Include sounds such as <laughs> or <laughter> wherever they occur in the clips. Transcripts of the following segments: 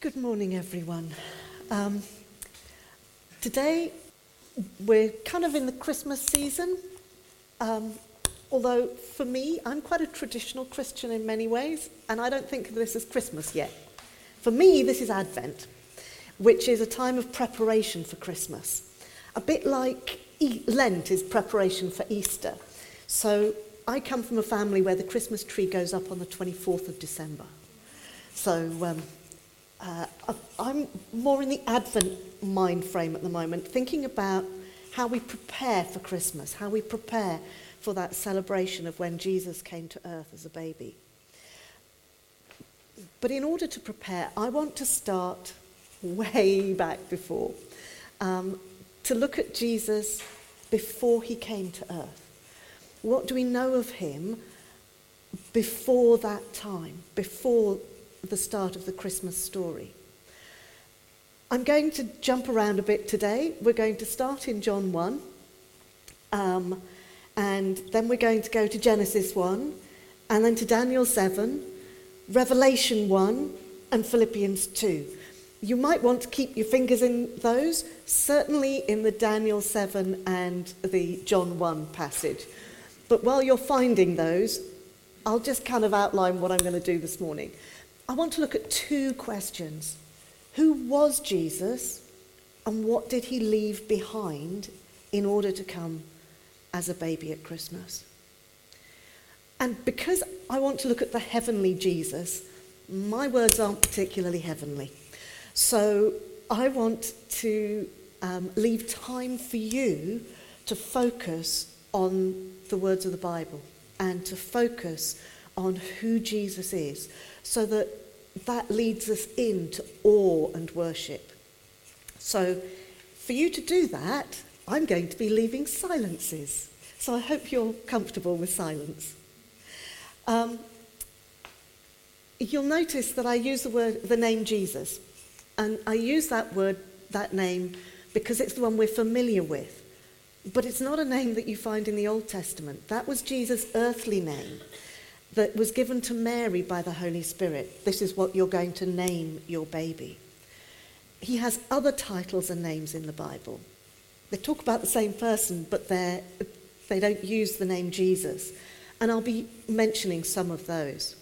Good morning, everyone. Um, today, we're kind of in the Christmas season. Um, although, for me, I'm quite a traditional Christian in many ways, and I don't think of this as Christmas yet. For me, this is Advent, which is a time of preparation for Christmas. A bit like e- Lent is preparation for Easter. So, I come from a family where the Christmas tree goes up on the 24th of December. So, um, uh, I'm more in the Advent mind frame at the moment, thinking about how we prepare for Christmas, how we prepare for that celebration of when Jesus came to earth as a baby. But in order to prepare, I want to start way back before, um, to look at Jesus before he came to earth. What do we know of him before that time, before the start of the Christmas story. I'm going to jump around a bit today. We're going to start in John 1, um, and then we're going to go to Genesis 1, and then to Daniel 7, Revelation 1, and Philippians 2. You might want to keep your fingers in those, certainly in the Daniel 7 and the John 1 passage. But while you're finding those, I'll just kind of outline what I'm going to do this morning. I want to look at two questions. Who was Jesus and what did he leave behind in order to come as a baby at Christmas? And because I want to look at the heavenly Jesus, my words aren't particularly heavenly. So I want to um, leave time for you to focus on the words of the Bible and to focus on who Jesus is so that that leads us into awe and worship. So, for you to do that, I'm going to be leaving silences. So, I hope you're comfortable with silence. Um, you'll notice that I use the word, the name Jesus, and I use that word, that name, because it's the one we're familiar with. But it's not a name that you find in the Old Testament. That was Jesus' earthly name that was given to Mary by the Holy Spirit. This is what you're going to name your baby. He has other titles and names in the Bible. They talk about the same person, but they don't use the name Jesus. And I'll be mentioning some of those.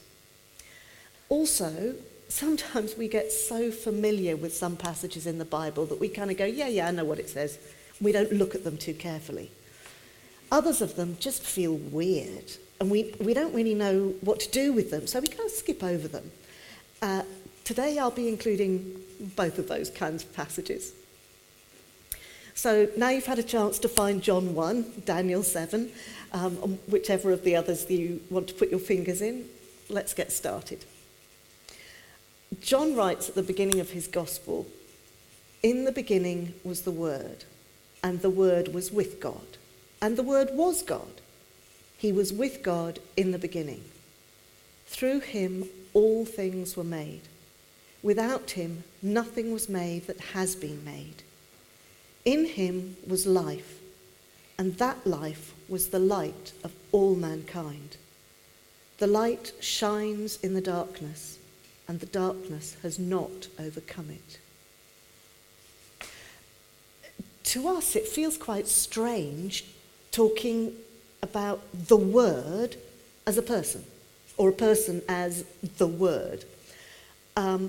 Also, sometimes we get so familiar with some passages in the Bible that we kind of go, yeah, yeah, I know what it says. We don't look at them too carefully. Others of them just feel weird and we, we don't really know what to do with them, so we kind of skip over them. Uh, today I'll be including both of those kinds of passages. So now you've had a chance to find John 1, Daniel 7, um, whichever of the others you want to put your fingers in, let's get started. John writes at the beginning of his gospel In the beginning was the Word, and the Word was with God, and the Word was God. He was with God in the beginning. Through him, all things were made. Without him, nothing was made that has been made. In him was life, and that life was the light of all mankind. The light shines in the darkness, and the darkness has not overcome it. To us, it feels quite strange talking about the Word as a person, or a person as the Word. Um,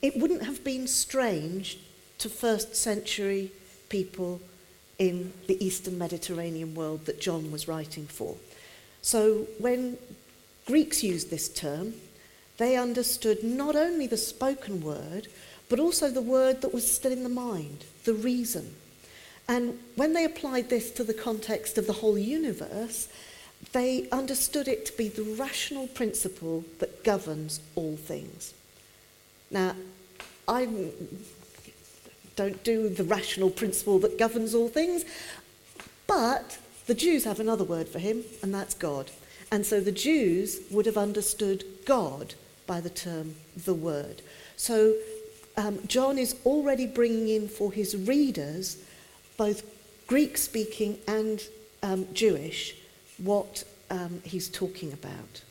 it wouldn't have been strange to first century people in the Eastern Mediterranean world that John was writing for. So when Greeks used this term, they understood not only the spoken word, but also the word that was still in the mind, the reason. And when they applied this to the context of the whole universe, they understood it to be the rational principle that governs all things. Now, I don't do the rational principle that governs all things, but the Jews have another word for him, and that's God. And so the Jews would have understood God by the term the Word. So um, John is already bringing in for his readers both Greek speaking and um, Jewish, what um, he's talking about.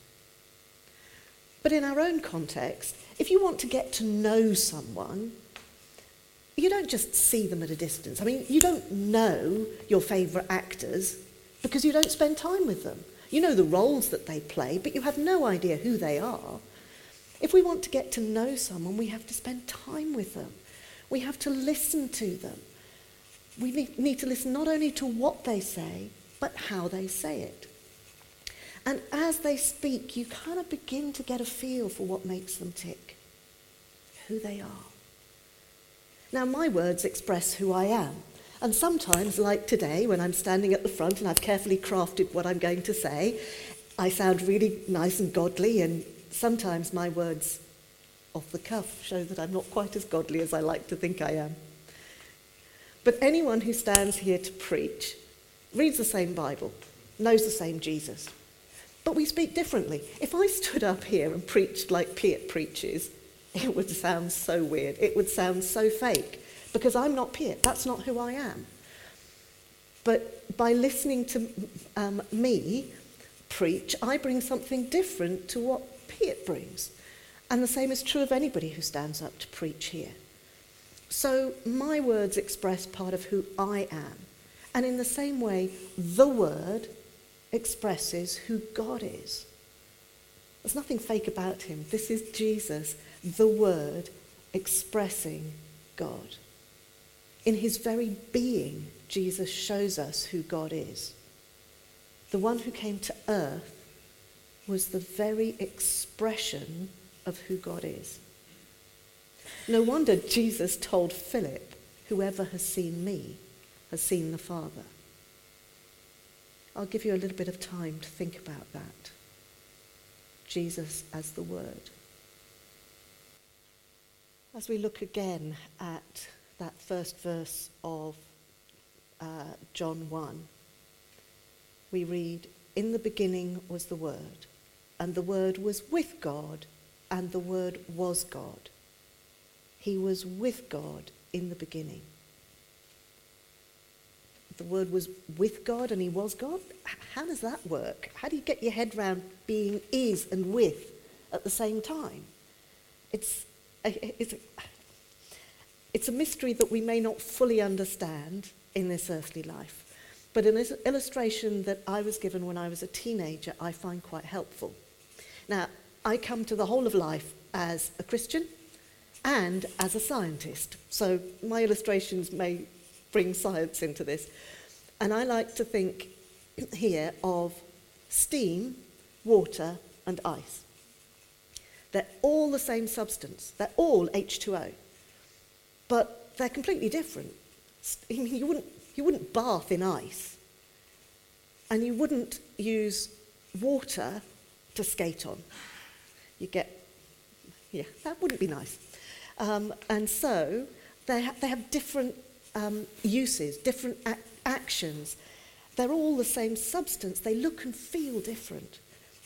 But in our own context, if you want to get to know someone, you don't just see them at a distance. I mean, you don't know your favourite actors because you don't spend time with them. You know the roles that they play, but you have no idea who they are. If we want to get to know someone, we have to spend time with them. We have to listen to them. We need to listen not only to what they say, but how they say it. And as they speak, you kind of begin to get a feel for what makes them tick, who they are. Now, my words express who I am. And sometimes, like today, when I'm standing at the front and I've carefully crafted what I'm going to say, I sound really nice and godly, and sometimes my words off the cuff show that I'm not quite as godly as I like to think I am. But anyone who stands here to preach reads the same Bible, knows the same Jesus. But we speak differently. If I stood up here and preached like Piet preaches, it would sound so weird. It would sound so fake because I'm not Piet. That's not who I am. But by listening to um, me preach, I bring something different to what Piet brings. And the same is true of anybody who stands up to preach here. So my words express part of who I am. And in the same way, the word expresses who God is. There's nothing fake about him. This is Jesus, the Word, expressing God. In his very being, Jesus shows us who God is. The one who came to earth was the very expression of who God is. No wonder Jesus told Philip, Whoever has seen me has seen the Father. I'll give you a little bit of time to think about that. Jesus as the Word. As we look again at that first verse of uh, John 1, we read, In the beginning was the Word, and the Word was with God, and the Word was God. He was with God in the beginning. The Word was with God and He was God? How does that work? How do you get your head around being is and with at the same time? It's eh, eh, it's, it's a mystery that we may not fully understand in this earthly life. But an illustration that I was given when I was a teenager, I find quite helpful. Now, I come to the whole of life as a Christian and as a scientist. So my illustrations may bring science into this. And I like to think here of steam, water, and ice. They're all the same substance. They're all H2O. But they're completely different. You wouldn't, you wouldn't bath in ice. And you wouldn't use water to skate on. You get, yeah, that wouldn't be nice. Um, and so they, ha- they have different um, uses, different ac- actions. They're all the same substance. They look and feel different.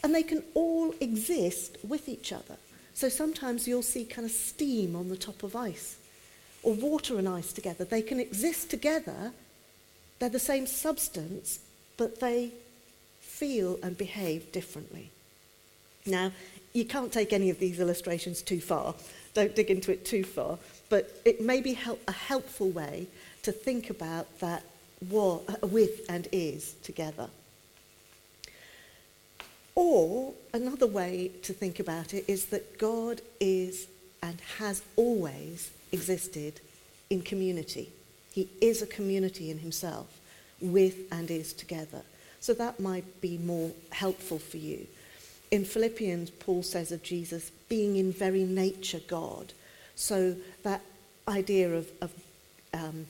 And they can all exist with each other. So sometimes you'll see kind of steam on the top of ice, or water and ice together. They can exist together. They're the same substance, but they feel and behave differently. Now, you can't take any of these illustrations too far. Don't dig into it too far. But it may be help, a helpful way to think about that war, uh, with and is together. Or another way to think about it is that God is and has always existed in community. He is a community in himself, with and is together. So that might be more helpful for you. In Philippians, Paul says of Jesus being in very nature God. So that idea of, of um,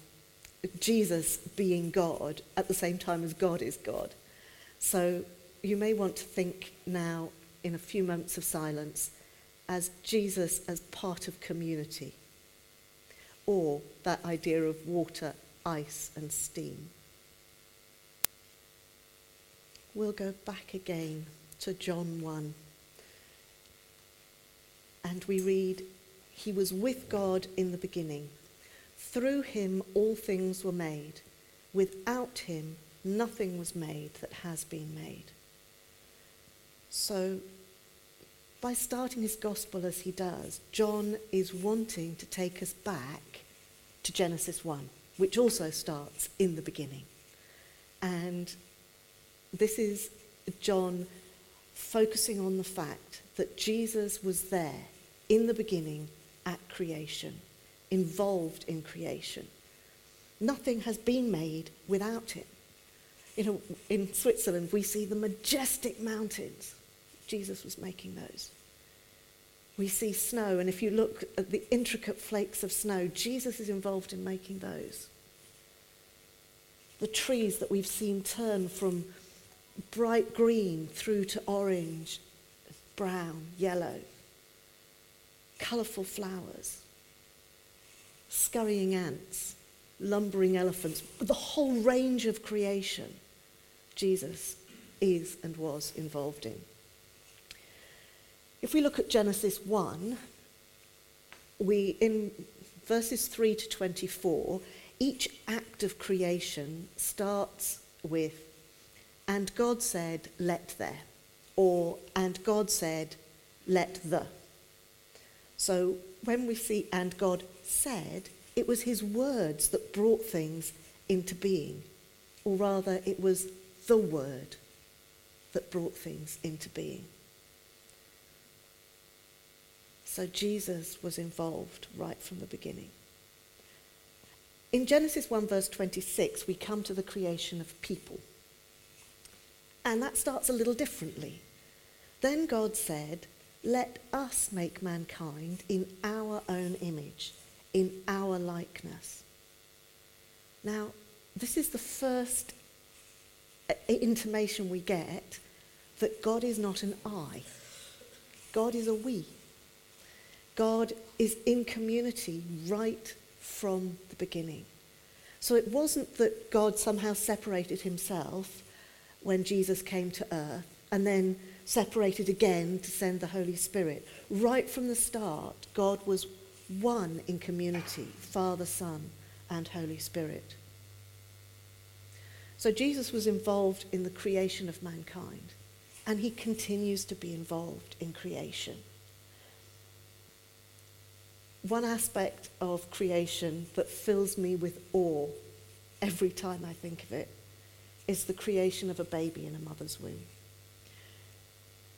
Jesus being God at the same time as God is God. So you may want to think now in a few moments of silence as Jesus as part of community, or that idea of water, ice, and steam. We'll go back again to John 1. And we read, He was with God in the beginning. Through him all things were made. Without him nothing was made that has been made. So, by starting his gospel as he does, John is wanting to take us back to Genesis 1, which also starts in the beginning. And this is John focusing on the fact that Jesus was there in the beginning at creation, involved in creation. Nothing has been made without him. You know, in Switzerland, we see the majestic mountains. Jesus was making those. We see snow, and if you look at the intricate flakes of snow, Jesus is involved in making those. The trees that we've seen turn from bright green through to orange, brown, yellow, colourful flowers, scurrying ants, lumbering elephants, the whole range of creation Jesus is and was involved in. If we look at Genesis 1, we in verses 3 to 24, each act of creation starts with and God said, let there, or and God said, let the. So when we see and God said, it was his words that brought things into being, or rather, it was the word that brought things into being. So Jesus was involved right from the beginning. In Genesis 1, verse 26, we come to the creation of people. And that starts a little differently. Then God said, Let us make mankind in our own image, in our likeness. Now, this is the first uh, intimation we get that God is not an I, God is a we. God is in community right from the beginning. So it wasn't that God somehow separated himself when Jesus came to earth and then separated again to send the Holy Spirit. Right from the start, God was one in community Father, Son, and Holy Spirit. So Jesus was involved in the creation of mankind, and he continues to be involved in creation. One aspect of creation that fills me with awe every time I think of it is the creation of a baby in a mother's womb.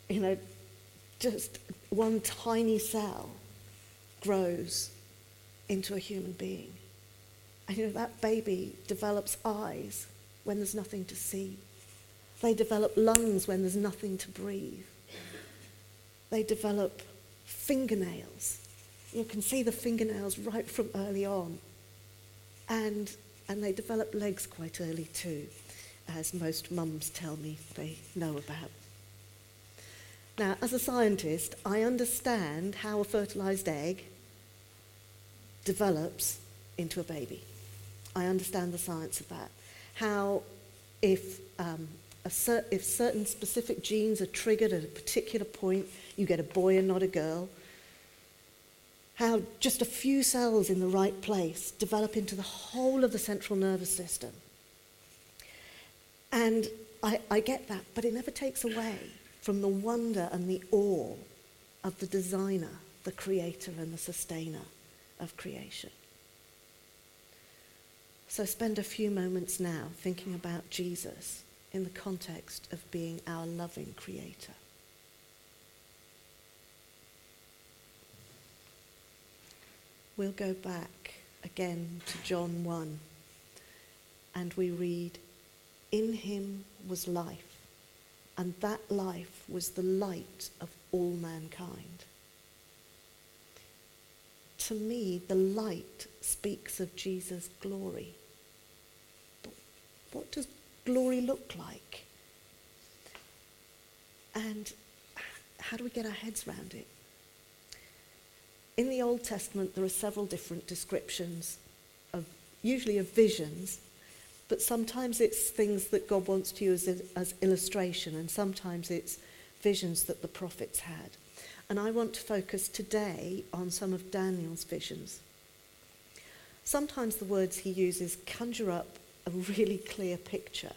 You know, just one tiny cell grows into a human being. And you know, that baby develops eyes when there's nothing to see. They develop lungs when there's nothing to breathe. They develop fingernails. You can see the fingernails right from early on. And, and they develop legs quite early too, as most mums tell me they know about. Now, as a scientist, I understand how a fertilized egg develops into a baby. I understand the science of that how if, um, cer- if certain specific genes are triggered at a particular point, you get a boy and not a girl. How just a few cells in the right place develop into the whole of the central nervous system. And I, I get that, but it never takes away from the wonder and the awe of the designer, the creator, and the sustainer of creation. So spend a few moments now thinking about Jesus in the context of being our loving creator. We'll go back again to John 1 and we read, In him was life, and that life was the light of all mankind. To me, the light speaks of Jesus' glory. But what does glory look like? And how do we get our heads around it? In the Old Testament, there are several different descriptions of, usually of visions, but sometimes it's things that God wants to use as, as illustration, and sometimes it's visions that the prophets had. And I want to focus today on some of Daniel's visions. Sometimes the words he uses conjure up a really clear picture,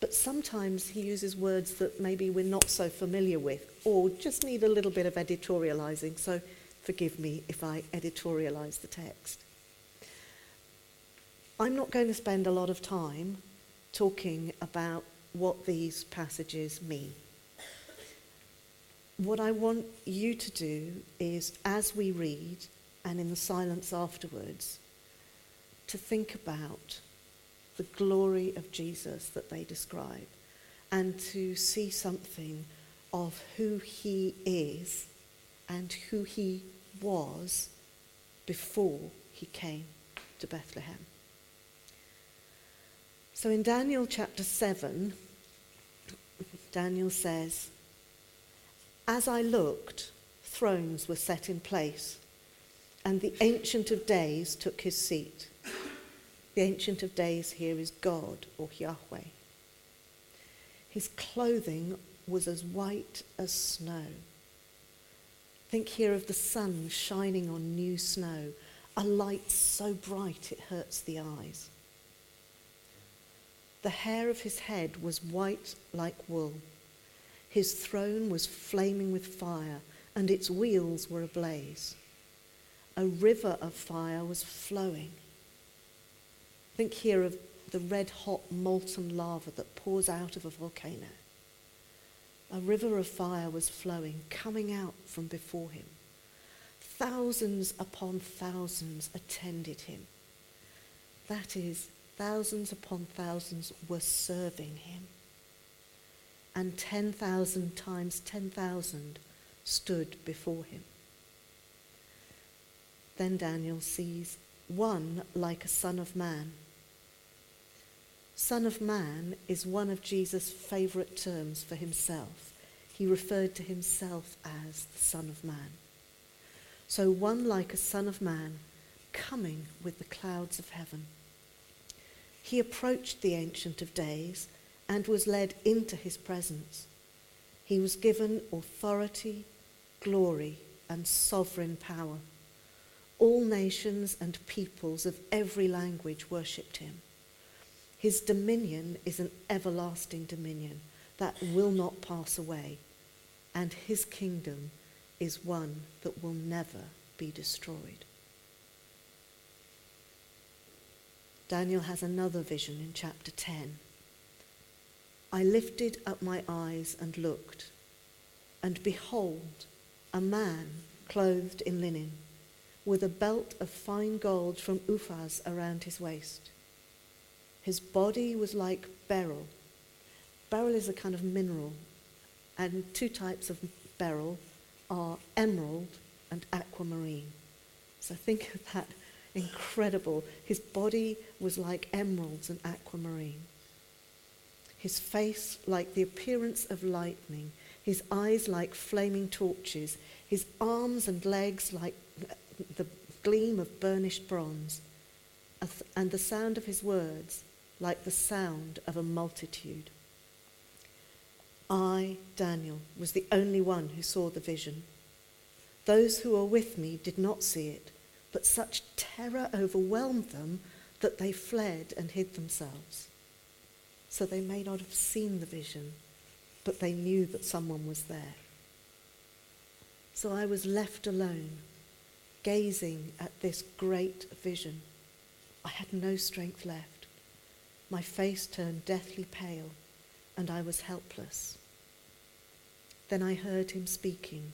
but sometimes he uses words that maybe we're not so familiar with or just need a little bit of editorializing. So forgive me if I editorialize the text. I'm not going to spend a lot of time talking about what these passages mean. What I want you to do is, as we read and in the silence afterwards, to think about the glory of Jesus that they describe and to see something of who he is and who he was before he came to Bethlehem. So in Daniel chapter 7, Daniel says, As I looked, thrones were set in place, and the Ancient of Days took his seat. The Ancient of Days here is God or Yahweh. His clothing was as white as snow. Think here of the sun shining on new snow, a light so bright it hurts the eyes. The hair of his head was white like wool. His throne was flaming with fire, and its wheels were ablaze. A river of fire was flowing. Think here of the red hot molten lava that pours out of a volcano. A river of fire was flowing, coming out from before him. Thousands upon thousands attended him. That is, thousands upon thousands were serving him. And 10,000 times 10,000 stood before him. Then Daniel sees one like a son of man Son of Man is one of Jesus' favourite terms for himself. He referred to himself as the Son of Man. So, one like a Son of Man coming with the clouds of heaven. He approached the Ancient of Days and was led into his presence. He was given authority, glory, and sovereign power. All nations and peoples of every language worshipped him. His dominion is an everlasting dominion that will not pass away, and his kingdom is one that will never be destroyed. Daniel has another vision in chapter 10. I lifted up my eyes and looked, and behold, a man clothed in linen, with a belt of fine gold from Uphaz around his waist his body was like beryl. Beryl is a kind of mineral, and two types of beryl are emerald and aquamarine. So think <laughs> of that incredible. His body was like emeralds and aquamarine. His face like the appearance of lightning, his eyes like flaming torches, his arms and legs like the gleam of burnished bronze, and the sound of his words like the sound of a multitude. I, Daniel, was the only one who saw the vision. Those who were with me did not see it, but such terror overwhelmed them that they fled and hid themselves. So they may not have seen the vision, but they knew that someone was there. So I was left alone, gazing at this great vision. I had no strength left. My face turned deathly pale, and I was helpless. Then I heard him speaking,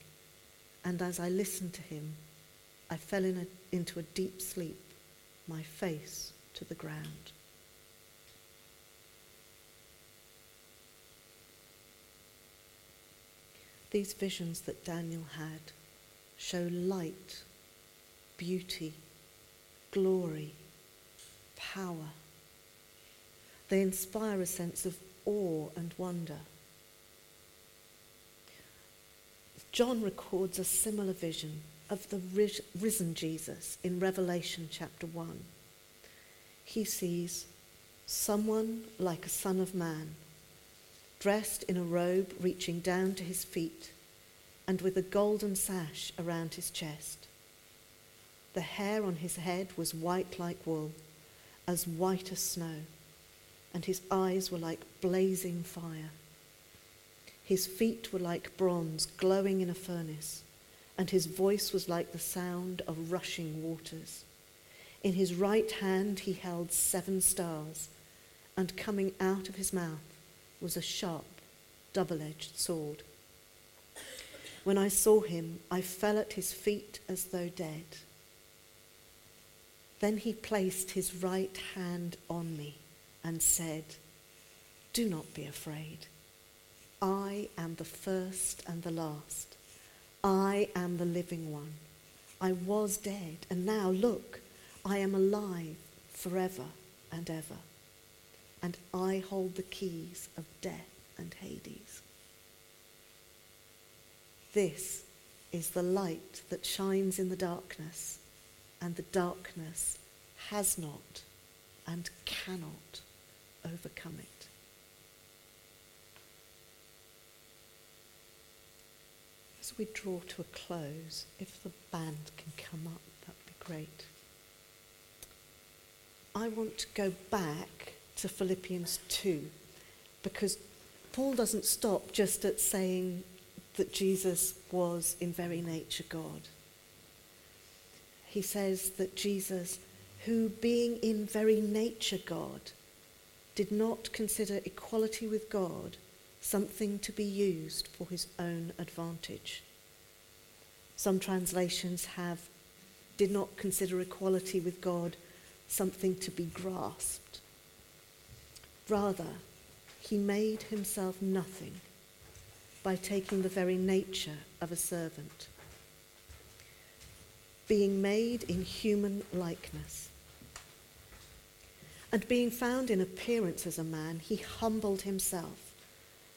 and as I listened to him, I fell in a, into a deep sleep, my face to the ground. These visions that Daniel had show light, beauty, glory, power they inspire a sense of awe and wonder. John records a similar vision of the risen Jesus in Revelation chapter 1. He sees someone like a son of man, dressed in a robe reaching down to his feet and with a golden sash around his chest. The hair on his head was white like wool, as white as snow and his eyes were like blazing fire. His feet were like bronze glowing in a furnace, and his voice was like the sound of rushing waters. In his right hand he held seven stars, and coming out of his mouth was a sharp, double edged sword. When I saw him, I fell at his feet as though dead. Then he placed his right hand on me and said, Do not be afraid. I am the first and the last. I am the living one. I was dead, and now look, I am alive forever and ever. And I hold the keys of death and Hades. This is the light that shines in the darkness, and the darkness has not and cannot overcome it. As we draw to a close, if the band can come up, that'd be great. I want to go back to Philippians 2 because Paul doesn't stop just at saying that Jesus was in very nature God. He says that Jesus, who being in very nature God, did not consider equality with God something to be used for his own advantage. Some translations have did not consider equality with God something to be grasped. Rather, he made himself nothing by taking the very nature of a servant, being made in human likeness. And being found in appearance as a man, he humbled himself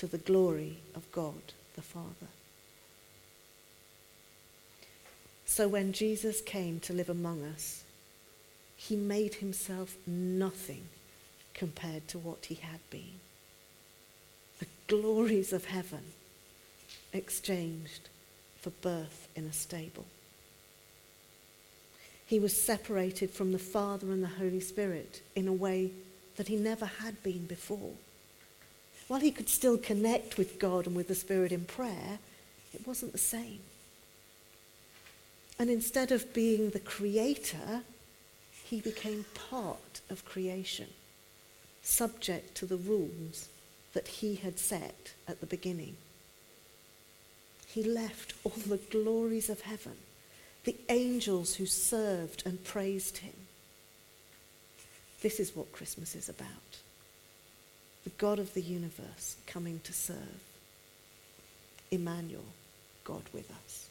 to the glory of God the Father. So when Jesus came to live among us, he made himself nothing compared to what he had been. The glories of heaven exchanged for birth in a stable. He was separated from the Father and the Holy Spirit in a way that he never had been before. While he could still connect with God and with the Spirit in prayer, it wasn't the same. And instead of being the creator, he became part of creation, subject to the rules that he had set at the beginning he left all the glories of heaven, the angels who served and praised him. This is what Christmas is about the God of the universe coming to serve. Emmanuel, God with us.